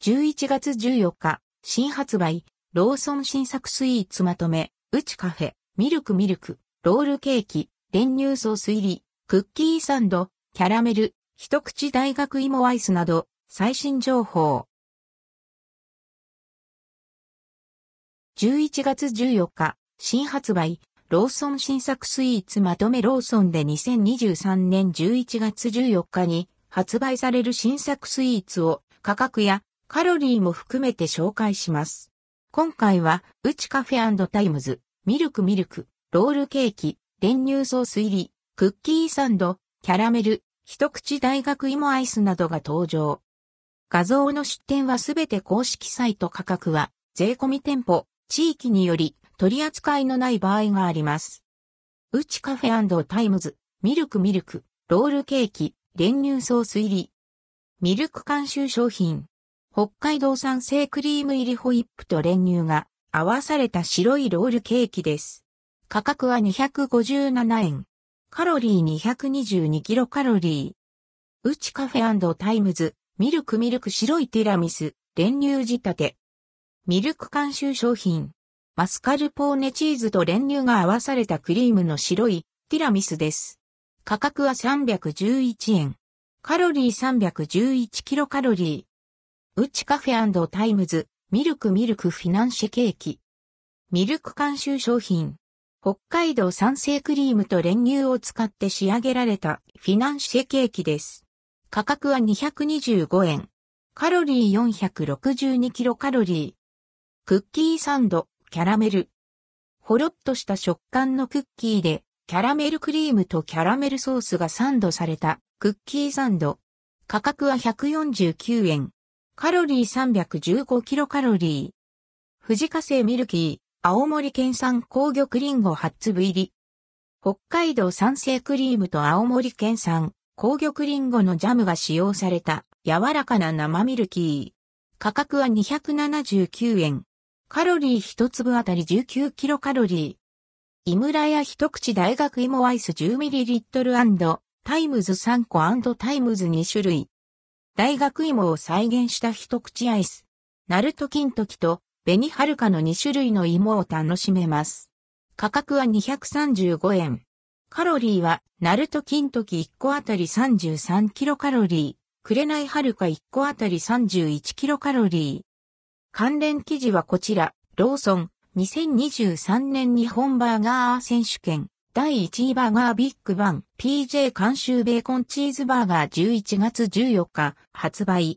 11月14日、新発売、ローソン新作スイーツまとめ、うちカフェ、ミルクミルク、ロールケーキ、練乳ソース入り、クッキーサンド、キャラメル、一口大学芋アイスなど、最新情報。11月14日、新発売、ローソン新作スイーツまとめローソンで2023年11月14日に発売される新作スイーツを価格やカロリーも含めて紹介します。今回は、うちカフェ times、ミルクミルク、ロールケーキ、練乳ソース入り、クッキーサンド、キャラメル、一口大学芋アイスなどが登場。画像の出典はすべて公式サイト価格は、税込み店舗、地域により取り扱いのない場合があります。うちカフェ times、ミルクミルク、ロールケーキ、練乳ソース入り。ミルク監修商品。北海道産生クリーム入りホイップと練乳が合わされた白いロールケーキです。価格は257円。カロリー222キロカロリー。うちカフェタイムズ、ミルクミルク白いティラミス、練乳仕立て。ミルク監修商品。マスカルポーネチーズと練乳が合わされたクリームの白いティラミスです。価格は311円。カロリー311キロカロリー。うちカフェ times、ミルクミルクフィナンシェケーキ。ミルク監修商品。北海道産生クリームと練乳を使って仕上げられたフィナンシェケーキです。価格は225円。カロリー462キロカロリー。クッキーサンド、キャラメル。ほろっとした食感のクッキーで、キャラメルクリームとキャラメルソースがサンドされたクッキーサンド。価格は149円。カロリー315キロカロリー。富士火星ミルキー、青森県産紅玉リンゴ8粒入り。北海道産生クリームと青森県産紅玉リンゴのジャムが使用された柔らかな生ミルキー。価格は279円。カロリー1粒あたり19キロカロリー。井村屋一口大学芋アイス 10ml& times 3個 times 2種類。大学芋を再現した一口アイス。ナルト金時と紅はるかの2種類の芋を楽しめます。価格は235円。カロリーは、ナルト金時1個あたり33キロカロリー、くれないはるか1個あたり31キロカロリー。関連記事はこちら、ローソン、2023年日本バーガー選手権、第1位バーガービッグバン PJ 監修ベーコンチーズバーガー11月14日発売。